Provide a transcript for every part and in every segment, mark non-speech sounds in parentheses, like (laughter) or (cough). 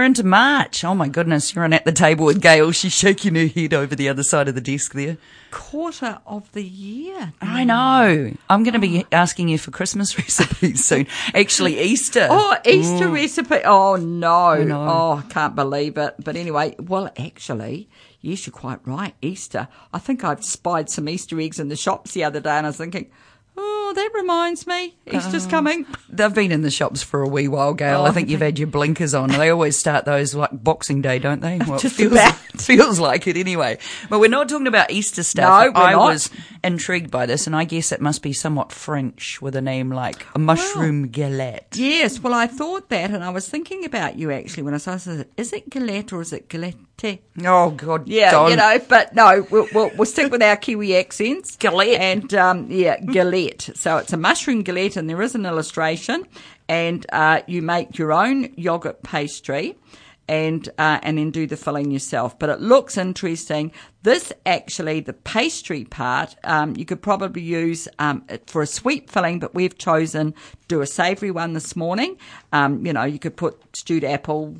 We're into March. Oh my goodness, you're on at the table with Gail. She's shaking her head over the other side of the desk there. Quarter of the year. I know. I'm going to be asking you for Christmas (laughs) recipes soon. Actually, Easter. Oh, Easter mm. recipe. Oh, no. know. Oh, I can't believe it. But anyway, well, actually, yes, you're quite right. Easter. I think I've spied some Easter eggs in the shops the other day and I was thinking, oh, that reminds me. Easter's Uh, coming. They've been in the shops for a wee while, Gail. I Oh, think you've had your blinkers on. They always start those like Boxing Day, don't they? (laughs) Well, it Just feels, about. (laughs) feels like it anyway. But we're not talking about Easter stuff. No, I not. was intrigued by this, and I guess it must be somewhat French with a name like a mushroom galette. Yes, well, I thought that, and I was thinking about you actually when I said, "Is it galette or is it galette?" Oh God, Yeah, don't. you know, but no, we'll, we'll, we'll stick with our Kiwi accents. Galette. And, um, yeah, galette. So it's a mushroom galette, and there is an illustration, and uh, you make your own yogurt pastry. And uh, and then do the filling yourself, but it looks interesting. This actually, the pastry part, um, you could probably use um, it for a sweet filling, but we've chosen do a savoury one this morning. Um, you know, you could put stewed apple,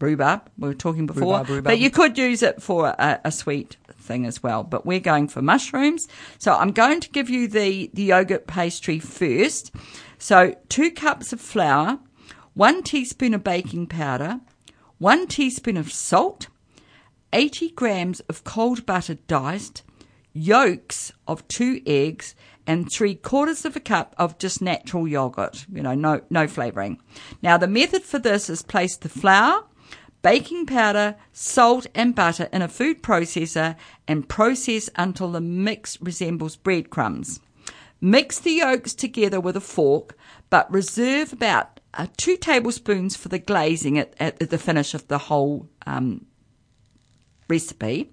rhubarb. We were talking before, Rhubarb, rhubarb. but you could use it for a, a sweet thing as well. But we're going for mushrooms. So I'm going to give you the the yogurt pastry first. So two cups of flour, one teaspoon of baking powder, one teaspoon of salt, 80 grams of cold butter diced, yolks of two eggs, and three quarters of a cup of just natural yogurt. You know, no no flavouring. Now the method for this is place the flour, baking powder, salt, and butter in a food processor and process until the mix resembles breadcrumbs. Mix the yolks together with a fork, but reserve about uh, two tablespoons for the glazing at, at the finish of the whole um, recipe.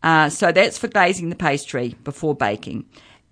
Uh, so that's for glazing the pastry before baking.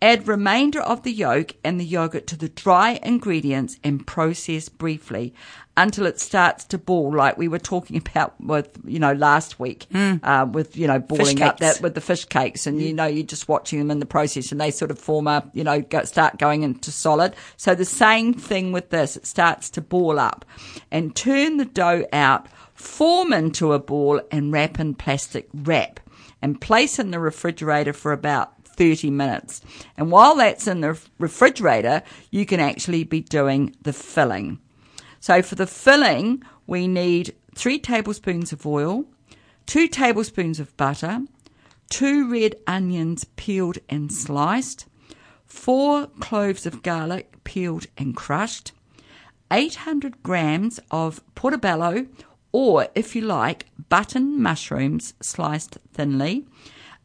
Add remainder of the yolk and the yogurt to the dry ingredients and process briefly until it starts to ball, like we were talking about with you know last week, uh, with you know balling up that with the fish cakes, and you know you're just watching them in the process, and they sort of form a you know go, start going into solid. So the same thing with this, it starts to ball up, and turn the dough out, form into a ball, and wrap in plastic wrap and place in the refrigerator for about 30 minutes. And while that's in the refrigerator, you can actually be doing the filling. So for the filling, we need three tablespoons of oil, two tablespoons of butter, two red onions peeled and sliced, four cloves of garlic peeled and crushed, 800 grams of portobello, or if you like, button mushrooms sliced thinly,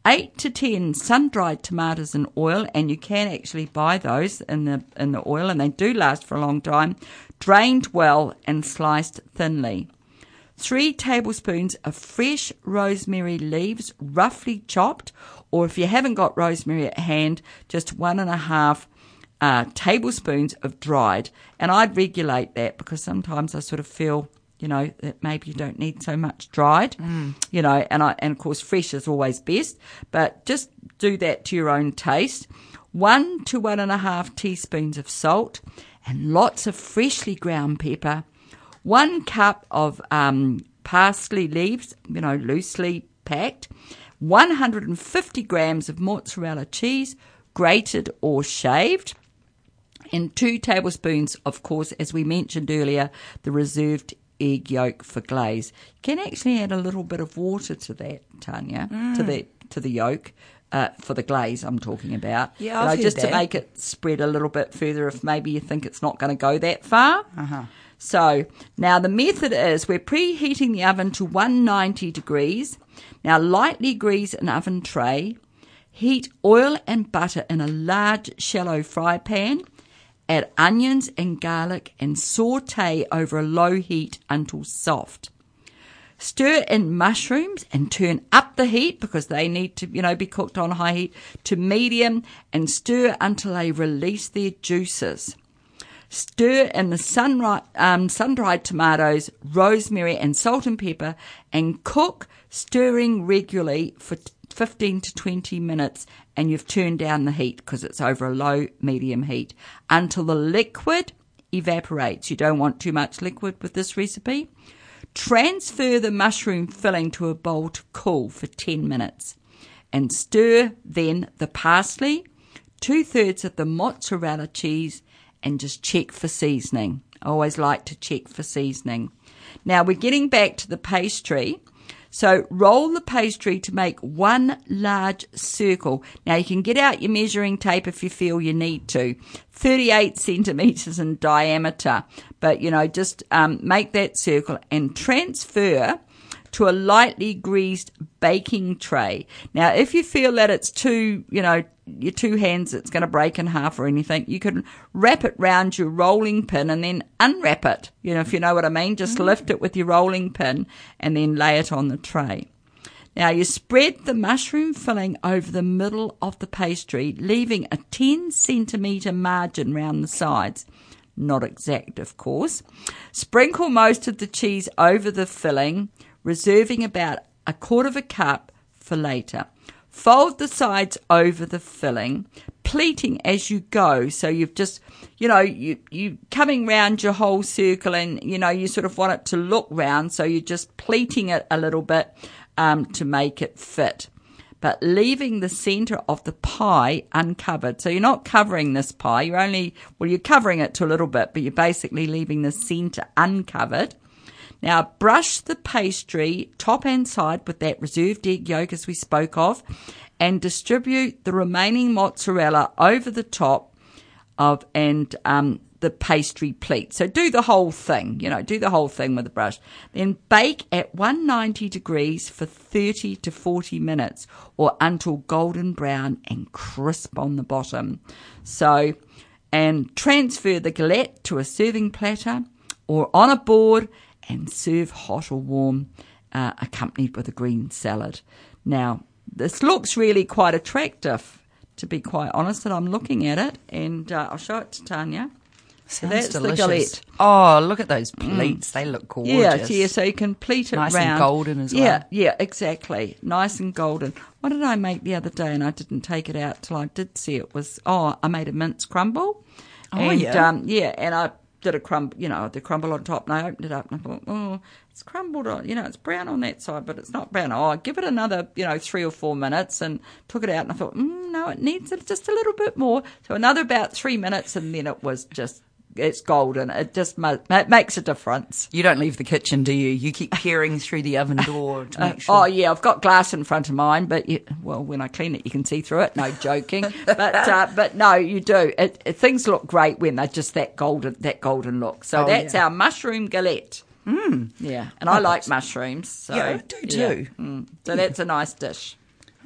8 to 10 sun-dried tomatoes in oil, and you can actually buy those in the in the oil, and they do last for a long time, drained well and sliced thinly. Three tablespoons of fresh rosemary leaves, roughly chopped, or if you haven't got rosemary at hand, just one and a half uh, tablespoons of dried. And I'd regulate that because sometimes I sort of feel, you know, that maybe you don't need so much dried, you know, and I, and of course fresh is always best, but just do that to your own taste. One to one and a half teaspoons of salt and lots of freshly ground pepper. One cup of um, parsley leaves, you know, loosely packed, 150 grams of mozzarella cheese, grated or shaved, and two tablespoons, of course, as we mentioned earlier, the reserved egg yolk for glaze. You can actually add a little bit of water to that, Tanya, to the to the yolk. Uh, for the glaze, I'm talking about. Yeah, I've know, heard just to make it spread a little bit further if maybe you think it's not going to go that far. Uh-huh. So now the method is we're preheating the oven to 190 degrees. Now lightly grease an oven tray. Heat oil and butter in a large shallow fry pan. Add onions and garlic and saute over a low heat until soft. Stir in mushrooms and turn up the heat because they need to, you know, be cooked on high heat to medium and stir until they release their juices. Stir in the sun um, sun-dried tomatoes, rosemary, and salt and pepper, and cook, stirring regularly for 15 to 20 minutes. And you've turned down the heat because it's over a low medium heat until the liquid evaporates. You don't want too much liquid with this recipe. Transfer the mushroom filling to a bowl to cool for 10 minutes and stir then the parsley, two thirds of the mozzarella cheese, and just check for seasoning. I always like to check for seasoning. Now we're getting back to the pastry. So roll the pastry to make one large circle. Now you can get out your measuring tape if you feel you need to. 38 (laughs) centimeters in diameter. But you know, just um, make that circle and transfer to a lightly greased baking tray. Now, if you feel that it's too, you know, your two hands, it's going to break in half or anything, you can wrap it round your rolling pin and then unwrap it. You know, if you know what I mean, just mm. lift it with your rolling pin and then lay it on the tray. Now you spread the mushroom filling over the middle of the pastry, leaving a 10 centimetre margin round the sides. Not exact, of course. Sprinkle most of the cheese over the filling, reserving about a quarter of a cup for later. Fold the sides over the filling, pleating as you go. So you've just, you know, you, you coming round your whole circle and, you know, you sort of want it to look round. So you're just pleating it a little bit, um, to make it fit. But leaving the center of the pie uncovered. So you're not covering this pie. You're only, well, you're covering it to a little bit, but you're basically leaving the center uncovered. Now brush the pastry top and side with that reserved egg yolk as we spoke of and distribute the remaining mozzarella over the top of and um, the pastry pleat. So do the whole thing, you know, do the whole thing with the brush. Then bake at 190 degrees for 30 to 40 minutes or until golden brown and crisp on the bottom. So, and transfer the galette to a serving platter or on a board and serve hot or warm, uh, accompanied with a green salad. Now, this looks really quite attractive, to be quite honest, and I'm looking at it, and uh, I'll show it to Tanya. So that's delicious. Oh, look at those pleats. Mm. They look gorgeous. Yeah, yeah, so you can pleat it nice round. and golden as well. Yeah, yeah, exactly. Nice and golden. What did I make the other day and I didn't take it out till I did see it was, oh, I made a mince crumble. Oh, and, yeah. Um, yeah, and I did a crumble, you know, the crumble on top, and I opened it up and I thought, oh, it's crumbled on, you know, it's brown on that side, but it's not brown. Oh, I give it another, you know, three or four minutes and took it out and I thought, mm, no, it needs it just a little bit more. So another about three minutes and then it was just it's golden. It just it makes a difference. You don't leave the kitchen, do you? You keep peering through the oven door (laughs) to make uh, sure. oh yeah, I've got glass in front of mine, but you, well, when I clean it, you can see through it. No (laughs) joking, but uh, but no, you do. It, it, things look great when they're just that golden that golden look. So oh, that's yeah. our mushroom galette. Mm. Yeah, and oh, I like mushrooms. So, yeah, I do too. Yeah. Mm. So that's a nice dish.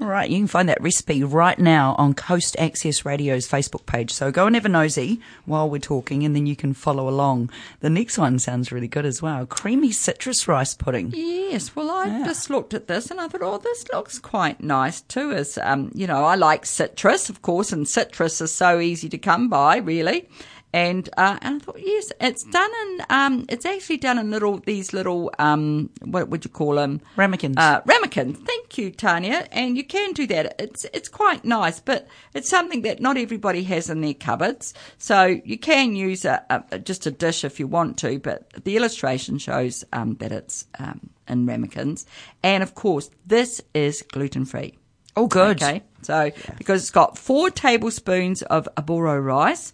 All right, you can find that recipe right now on Coast Access Radio's Facebook page. So go and have a nosy while we're talking, and then you can follow along. The next one sounds really good as well creamy citrus rice pudding. Yes, well, I yeah. just looked at this and I thought, oh, this looks quite nice too. As um, you know, I like citrus, of course, and citrus is so easy to come by, really and uh, and I thought, yes, it's done in um, it's actually done in little these little um, what would you call them? Ramekins. Uh, ramekins. Thank you, Tanya. And you can do that. It's it's quite nice, but it's something that not everybody has in their cupboards. So you can use a, a just a dish if you want to, but the illustration shows um, that it's um, in ramekins, and of course this is gluten free. Oh, good. Okay, so yeah. because it's got four tablespoons of aburo rice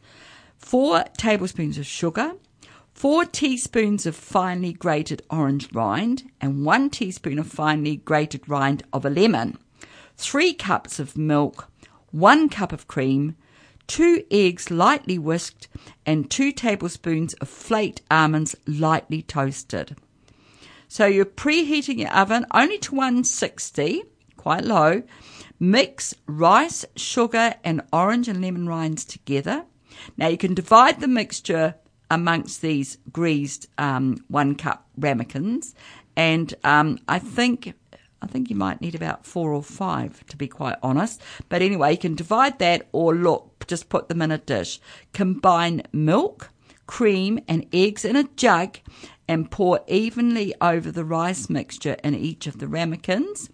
four tablespoons of sugar, four teaspoons of finely grated orange rind, and one teaspoon of finely grated rind of a lemon, three cups of milk, one cup of cream, two eggs lightly whisked, and two tablespoons of flaked almonds lightly toasted. So you're preheating your oven only to 160, quite low. Mix rice, sugar, and orange and lemon rinds together. Now you can divide the mixture amongst these greased um, one cup ramekins, and um, I think I think you might need about four or five to be quite honest. But anyway, you can divide that or look, just put them in a dish. Combine milk, cream, and eggs in a jug and pour evenly over the rice mixture in each of the ramekins,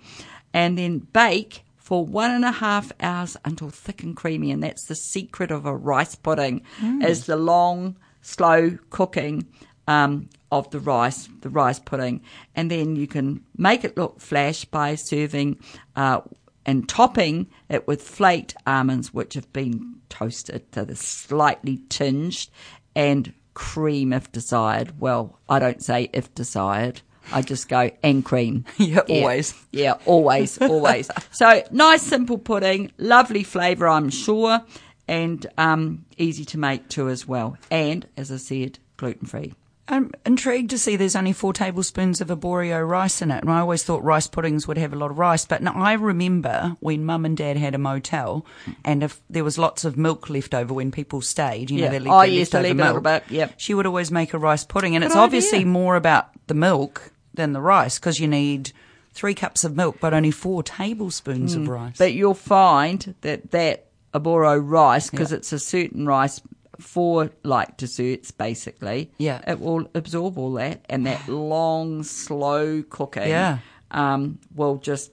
and then bake for one and a half hours until thick and creamy. And that's the secret of a rice pudding mm. is the long, slow cooking um, of the rice, the rice pudding, and then you can make it look flash by serving uh, and topping it with flaked almonds, which have been toasted so they're slightly tinged, and cream if desired. Well, I don't say if desired. I just go and cream. (laughs) Yeah, always. Yeah, always, always. (laughs) so nice, simple pudding, lovely flavour, I'm sure, and um, easy to make too as well. And as I said, gluten free. I'm intrigued to see there's only four tablespoons of arborio rice in it. And I always thought rice puddings would have a lot of rice. But now I remember when mum and dad had a motel and if there was lots of milk left over when people stayed, you Yeah. know, they leave Oh, yes, to leftover leave a little milk, bit, yep. She would always make a rice pudding. And it's Good obviously more about the milk than the rice because you need three cups of milk but only four tablespoons of rice. Hmm. But you'll find that that aboro rice, because Yeah. it's a certain rice for like desserts, basically. Yeah. it will absorb all that, and that long, slow cooking. Yeah. um, will just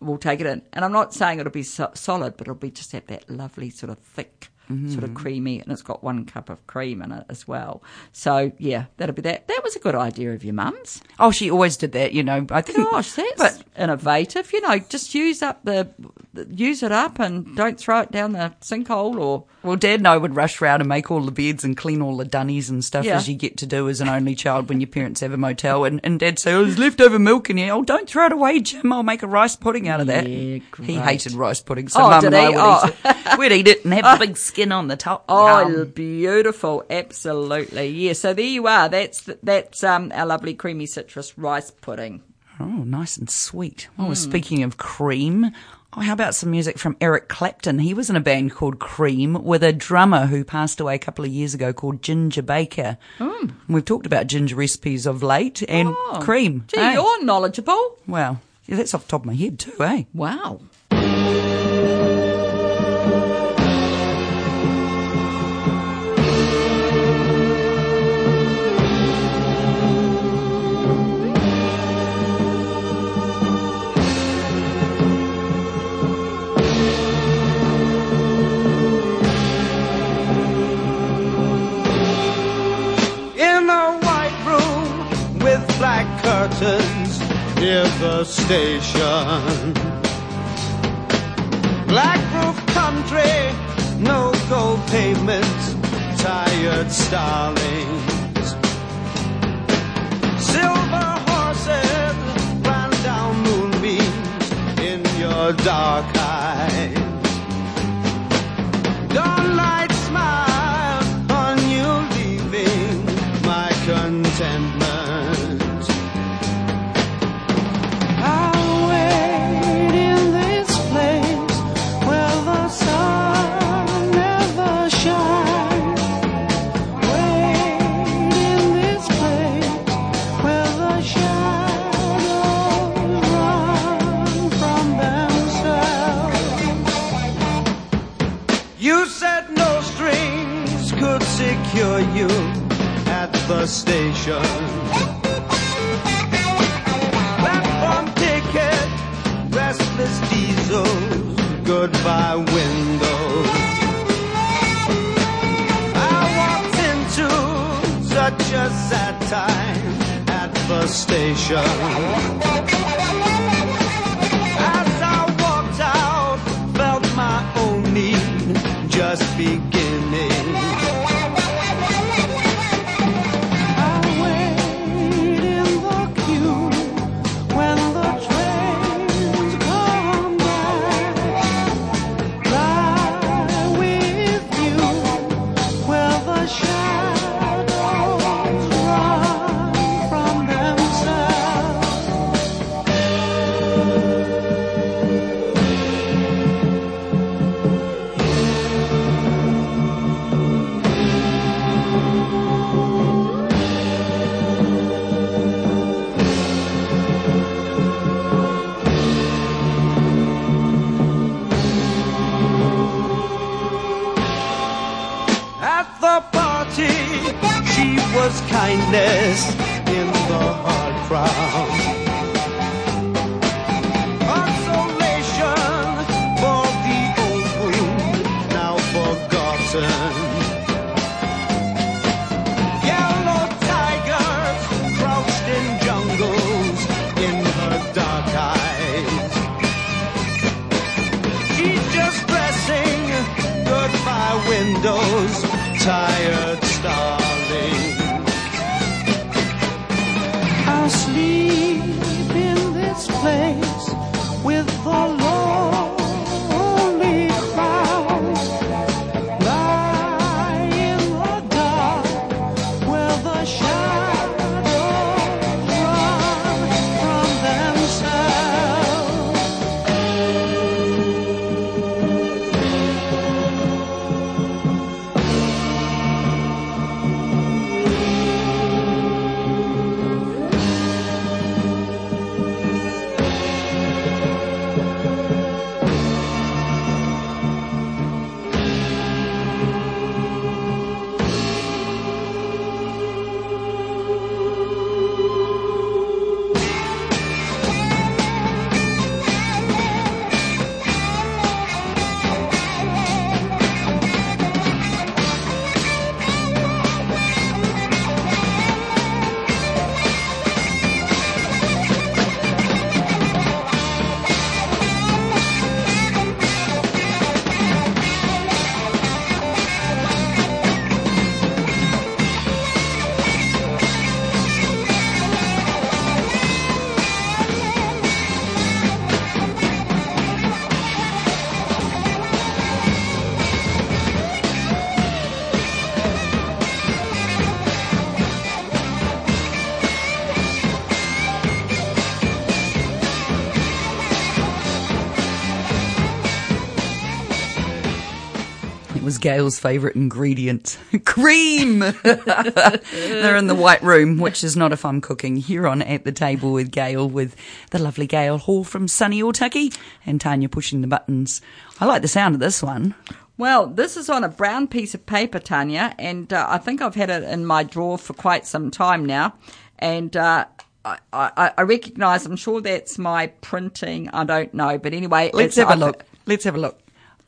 will take it in. And I'm not saying it'll be so- solid, but it'll be just have that lovely sort of thick. Mm-hmm. Sort of creamy, and it's got one cup of cream in it as well. So yeah, that'll be that. That was a good idea of your mum's. oh, she always did that, you know. I think Gosh, that's but innovative. You know, just use up the, use it up and don't throw it down the sinkhole or Well, Dad and I would rush round and make all the beds and clean all the dunnies and stuff Yeah. as you get to do as an only child when your parents have a motel. And, and Dad say, oh, there's leftover milk in here. Oh, don't throw it away, Jim. I'll make a rice pudding out of that. Yeah, He hated rice pudding, so Oh, Mum and I would Oh. eat it. We'd eat it and have a (laughs) big skin on the top. Oh, Yum. beautiful! Absolutely, yeah. So there you are. That's that's um, our lovely creamy citrus rice pudding. Oh, nice and sweet. Oh, Hmm. speaking of cream, oh, how about some music from Eric Clapton? He was in a band called Cream with a drummer who passed away a couple of years ago called Ginger Baker. Mm. We've talked about ginger recipes of late and Oh. cream. Gee, eh? you're knowledgeable. Well, Yeah, that's off the top of my head too, eh? Wow. Station. Black roof country, no gold pavements, tired starlings. Silver horses ran down moonbeams in your dark eyes. Was Gail's favourite ingredient. (laughs) Cream! (laughs) They're in the White Room, which is not if I'm cooking, here on At the Table with Gail, with the lovely Gail Hall from sunny Otaki, and Tanya pushing the buttons. I like the sound of this one. Well, this is on a brown piece of paper, Tanya, and uh, I think I've had it in my drawer for quite some time now. And uh, I, I, I recognise, I'm sure that's my printing. I don't know, but anyway, Let's have a look. Let's have a look.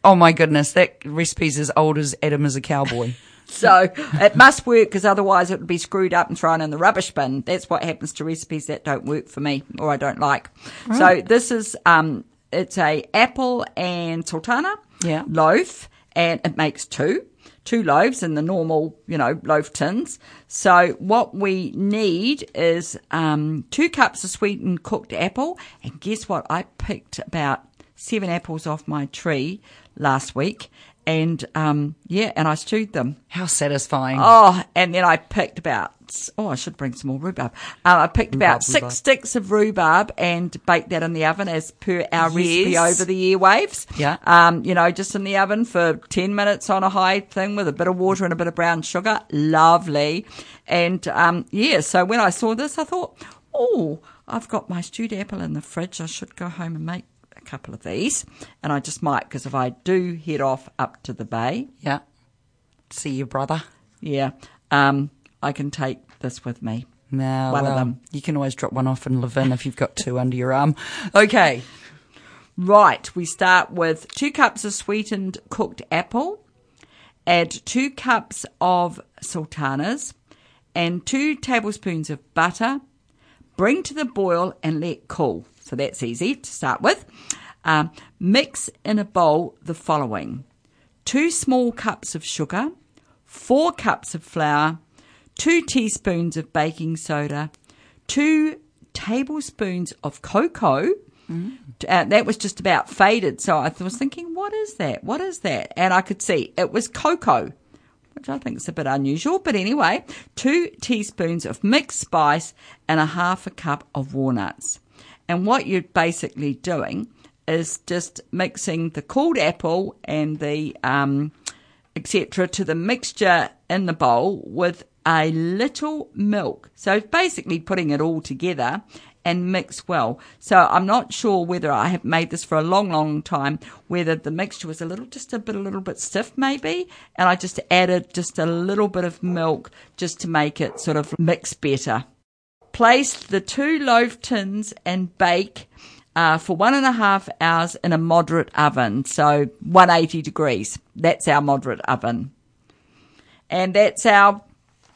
Oh my goodness, that recipe's as old as Adam is a cowboy. (laughs) So it must work because otherwise it would be screwed up and thrown in the rubbish bin. That's what happens to recipes that don't work for me or I don't like. So this is um, it's a apple and sultana Yeah. loaf, and it makes two two loaves in the normal you know loaf tins. So what we need is um, two cups of sweetened cooked apple, and guess what? I picked about seven apples off my tree last week. And um, yeah, and I stewed them. How satisfying. Oh, and then I picked about, oh, I should bring some more rhubarb. Um, I picked about Rhubarb, six rhubarb. sticks of rhubarb and baked that in the oven as per our recipe over the airwaves. Yeah. Um, you know, just in the oven for 10 minutes on a high thing with a bit of water and a bit of brown sugar. Lovely. And, um, yeah, so when I saw this, I thought, oh, I've got my stewed apple in the fridge. I should go home and make a couple of these. And I just might, because if I do head off up to the bay, Yeah. See your brother. yeah. Um, I can take this with me. No, One of them. You can always drop one off in if you've got two (laughs) under your arm. Okay. Right. We start with two cups of sweetened cooked apple, add two cups of sultanas, and two tablespoons of butter. Bring to the boil and let cool. So that's easy to start with. Um, mix in a bowl the following two small cups of sugar, four cups of flour, two teaspoons of baking soda, two tablespoons of cocoa. Uh, that was just about faded. So I was thinking, what is that? What is that? And I could see it was cocoa, which I think is a bit unusual. But anyway, two teaspoons of mixed spice and a half a cup of walnuts. And what you're basically doing is just mixing the cooled apple and the um, etc. to the mixture in the bowl with a little milk. So basically putting it all together and mix well. So I'm not sure whether I have made this for a long, long time, whether the mixture was a little, just a bit, a little bit stiff maybe. And I just added just a little bit of milk just to make it sort of mix better. Place the two loaf tins and bake uh, for one and a half hours in a moderate oven, so 180 degrees. That's our moderate oven. And that's our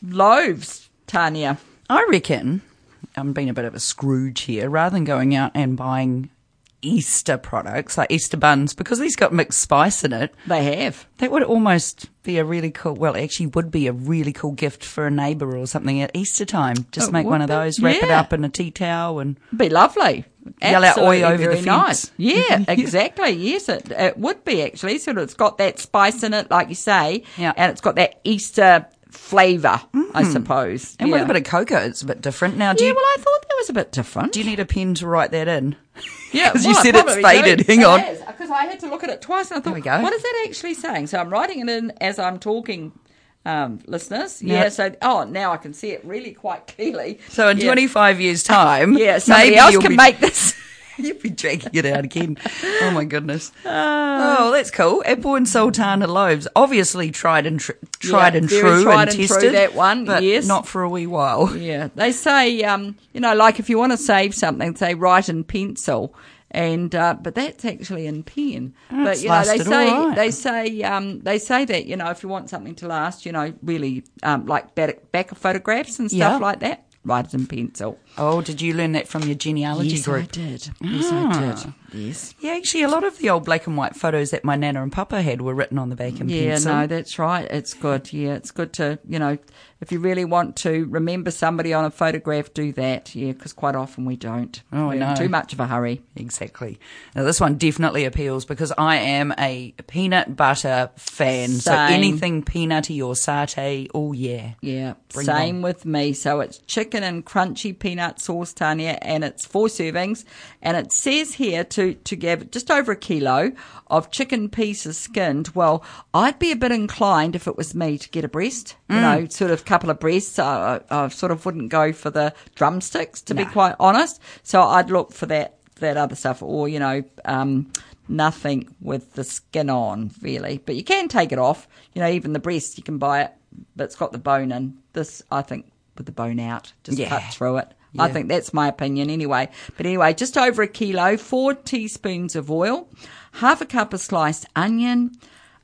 loaves, Tanya. I reckon I'm being a bit of a Scrooge here. Rather than going out and buying Easter products, like Easter buns, because these got mixed spice in it. They have. That would almost be a really cool. Well, actually, would be a really cool gift for a neighbour or something at Easter time. Just It make one of be, those, wrap it up in a tea towel, and Be lovely. Yell out oi over the fence. Nice. (laughs) Yeah, exactly. Yes, it, it would be actually. So it's got that spice in it, like you say, Yeah. and it's got that Easter flavour, I suppose. Mm. and yeah. with a bit of cocoa, it's a bit different. Now, do yeah, you well, I thought that was a bit different. do you need a pen to write that in? Yeah, (laughs) 'Cause you well, I said it's faded. do. Hang on. Because I had to look at it twice and I thought, we go. what is that actually saying? So I'm writing it in as I'm talking, um, listeners. Yeah. Yeah. So, oh, now I can see it really quite clearly. So in Yeah. 25 years' time, Yeah, somebody maybe else can be- make this. (laughs) You'd be dragging it out again. Oh my goodness. oh, that's cool. Apple and sultana loaves, obviously tried and tr- tried Yeah, and true tried and and true, tested. that one, but yes. not for a wee while. Yeah, they say, um, you know, like if you want to save something, say write in pencil, and uh, but that's actually in pen. but you know, they say right. they say um, they say that you know if you want something to last, you know, really um, like back, back of photographs and stuff like that, it in pencil. Oh, did you learn that from your genealogy yes, group? I did. Yes, I Ah. did. Yes. Yeah, actually, a lot of the old black and white photos that my nana and papa had were written on the back in Yeah, pencil. no, that's right. It's good. Yeah, it's good to, you know, if you really want to remember somebody on a photograph, do that. Yeah, because quite often we don't. Oh, We're in know. Too much of a hurry. Exactly. Now, this one definitely appeals because I am a peanut butter fan. So anything peanutty or satay, oh yeah. Yeah, Bring same with me. So it's chicken and crunchy peanut sauce, Tanya, and it's four servings. And it says here to, to give just over a kilo of chicken pieces skinned. Well, I'd be a bit inclined if it was me to get a breast, you know, sort of couple of breasts. I, I, I sort of wouldn't go for the drumsticks, to be quite honest. So I'd look for that, that other stuff or, you know, um, nothing with the skin on really, but you can take it off. You know, even the breast, you can buy it, but it's got the bone in. This, I think, with the bone out, just Yeah. cut through it. I think that's my opinion anyway. But anyway, just over a kilo, four teaspoons of oil, half a cup of sliced onion,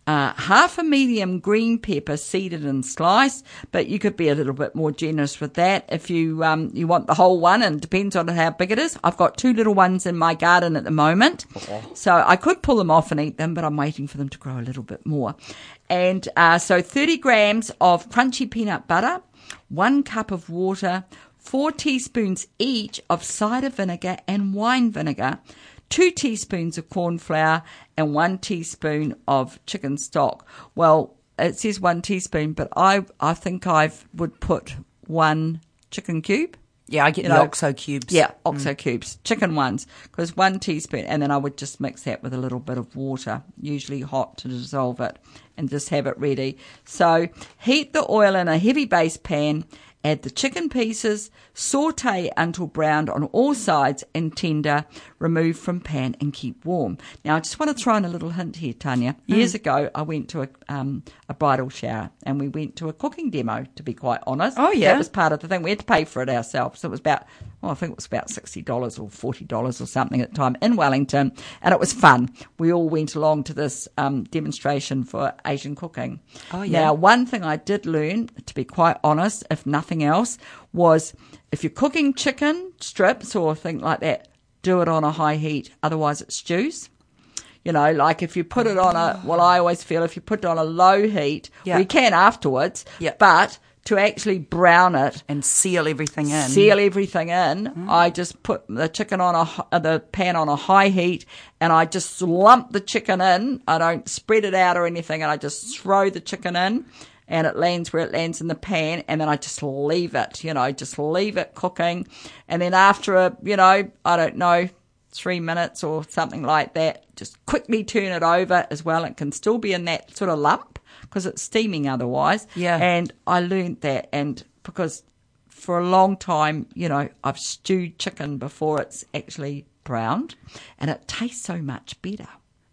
uh, half a medium green pepper seeded and sliced, but you could be a little bit more generous with that if you um, you want the whole one, and it depends on how big it is. I've got two little ones in my garden at the moment, so I could pull them off and eat them, but I'm waiting for them to grow a little bit more. And uh, so 30 grams of crunchy peanut butter, one cup of water, four teaspoons each of cider vinegar and wine vinegar, two teaspoons of corn flour, and one teaspoon of chicken stock. Well, it says one teaspoon, but I I think I would put one chicken cube. Yeah, I get You the know, oxo cubes. Yeah, mm. oxo cubes, chicken ones, because one teaspoon, and then I would just mix that with a little bit of water, usually hot to dissolve it, and just have it ready. So heat the oil in a heavy base pan, add the chicken pieces, saute until browned on all sides and tender, remove from pan and keep warm. Now I just want to throw in a little hint here, Tanya. Mm. Years ago, I went to a, um, a bridal shower and we went to a cooking demo, to be quite honest. Oh, yeah. That was part of the thing. We had to pay for it ourselves. So it was about, well, I think it was about $60 or $40 or something at the time in Wellington. And it was fun. We all went along to this um, demonstration for Asian cooking. Oh, yeah. Now, one thing I did learn, to be quite honest, if nothing else, was if you're cooking chicken strips or thing like that, do it on a high heat. Otherwise, it stews. You know, like if you put it on a, well, I always feel if you put it on a low heat, Yeah. we can afterwards, Yeah. but to actually brown it, And seal everything in. seal everything in, I just put the chicken on a, uh, the pan on a high heat and I just lump the chicken in. I don't spread it out or anything and I just throw the chicken in and it lands where it lands in the pan and then I just leave it, you know, just leave it cooking. And then after a, you know, I don't know, three minutes or something like that, just quickly turn it over as well. It can still be in that sort of lump because it's steaming otherwise. Yeah. And I learned that and because for a long time, you know, I've stewed chicken before it's actually browned and it tastes so much better.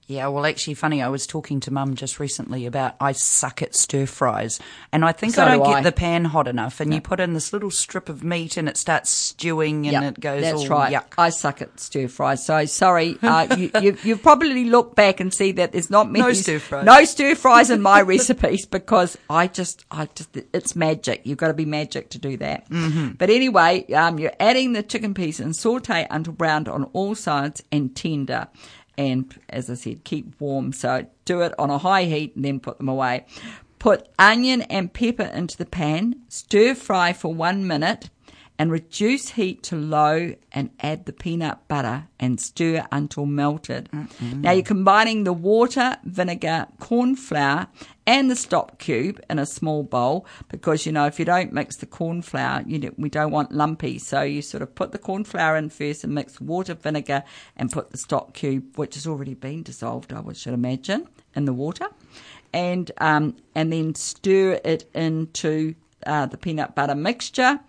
Yeah, well, actually, funny. I was talking to Mum just recently about I suck at stir fries, and I think So I don't do get I. the pan hot enough. And you put in this little strip of meat, and it starts stewing, and Yep, it goes That's all right. yuck. I suck at stir fries. So sorry. Uh, you, you, you've probably looked back and see that there's not many No stir fries. no stir fries in my (laughs) recipes because I just, I just, it's magic. You've got to be magic to do that. Mm-hmm. But anyway, um, you're adding the chicken piece and saute until browned on all sides and tender. And as I said, keep warm. So do it on a high heat and then put them away. Put onion and pepper into the pan. Stir fry for one minute and reduce heat to low and add the peanut butter and stir until melted. Now you're combining the water, vinegar, corn flour, and the stock cube in a small bowl because you know if you don't mix the corn flour, you do, we don't want lumpy. So you sort of put the corn flour in first and mix water, vinegar, and put the stock cube, which has already been dissolved, I should imagine, in the water, and um, and then stir it into uh, the peanut butter mixture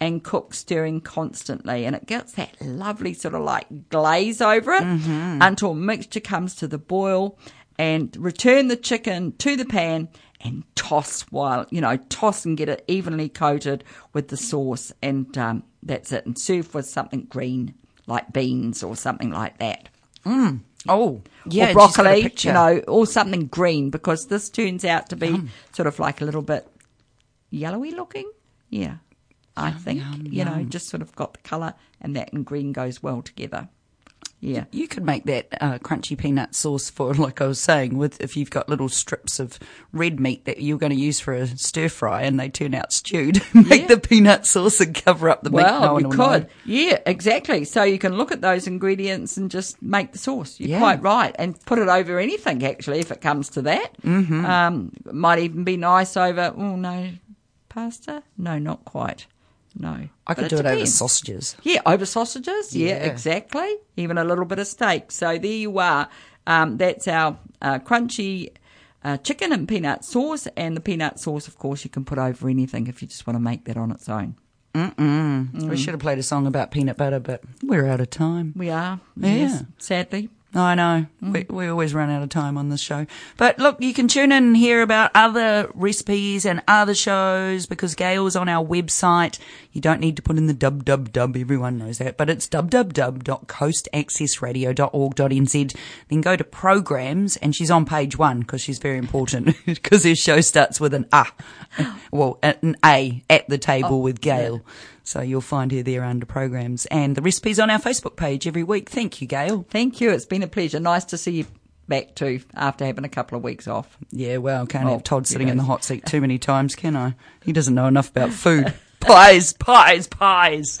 and cook stirring constantly and it gets that lovely sort of like glaze over it until mixture comes to the boil and return the chicken to the pan and toss while you know toss and get it evenly coated with the sauce and um, that's it and serve with something green like beans or something like that. Oh, yeah, or she's got a broccoli, you know, or something green because this turns out to be sort of like a little bit yellowy looking. Yeah, I think you know, just sort of got the colour, and that and green goes well together. Yeah, You could make that uh, crunchy peanut sauce for, (laughs) like I was saying, with if you've got little strips of red meat that you're going to use for a stir fry and they turn out stewed, (laughs) make Yeah. the peanut sauce and cover up the meat. well, No you could. know. Yeah, exactly. So you can look at those ingredients and just make the sauce. You're Yeah. quite right, and put it over anything actually if it comes to that. Mm-hmm. Um, might even be nice over. Oh no, pasta? No, not quite. No, I could do it over sausages. Yeah, over sausages. Yeah, Yeah. exactly. Even a little bit of steak. So there you are. Um, that's our uh, crunchy uh, chicken and peanut sauce. And the peanut sauce, of course, you can put over anything if you just want to make that on its own. We should have played a song about peanut butter, but we're out of time. We are. Yeah. Yes, sadly. I know. Mm. We, we always run out of time on this show. But look, you can tune in and hear about other recipes and other shows because Gail's on our website. You don't need to put in the dub dub dub. Everyone knows that. But it's www.coastaccessradio.org.nz. Then go to programs and she's on page one because she's very important (laughs) because her show starts with an A. Well, an A at the table oh, with Gail. So you'll find her there under programs and the recipes on our Facebook page every week. Thank you, Gail. Thank you. It's been a pleasure. Nice to see you back too after having a couple of weeks off. Yeah, well, can't Oh, have Todd he sitting in the hot seat too (laughs) many times, can I? He doesn't know enough about food. (laughs) pies, pies, pies.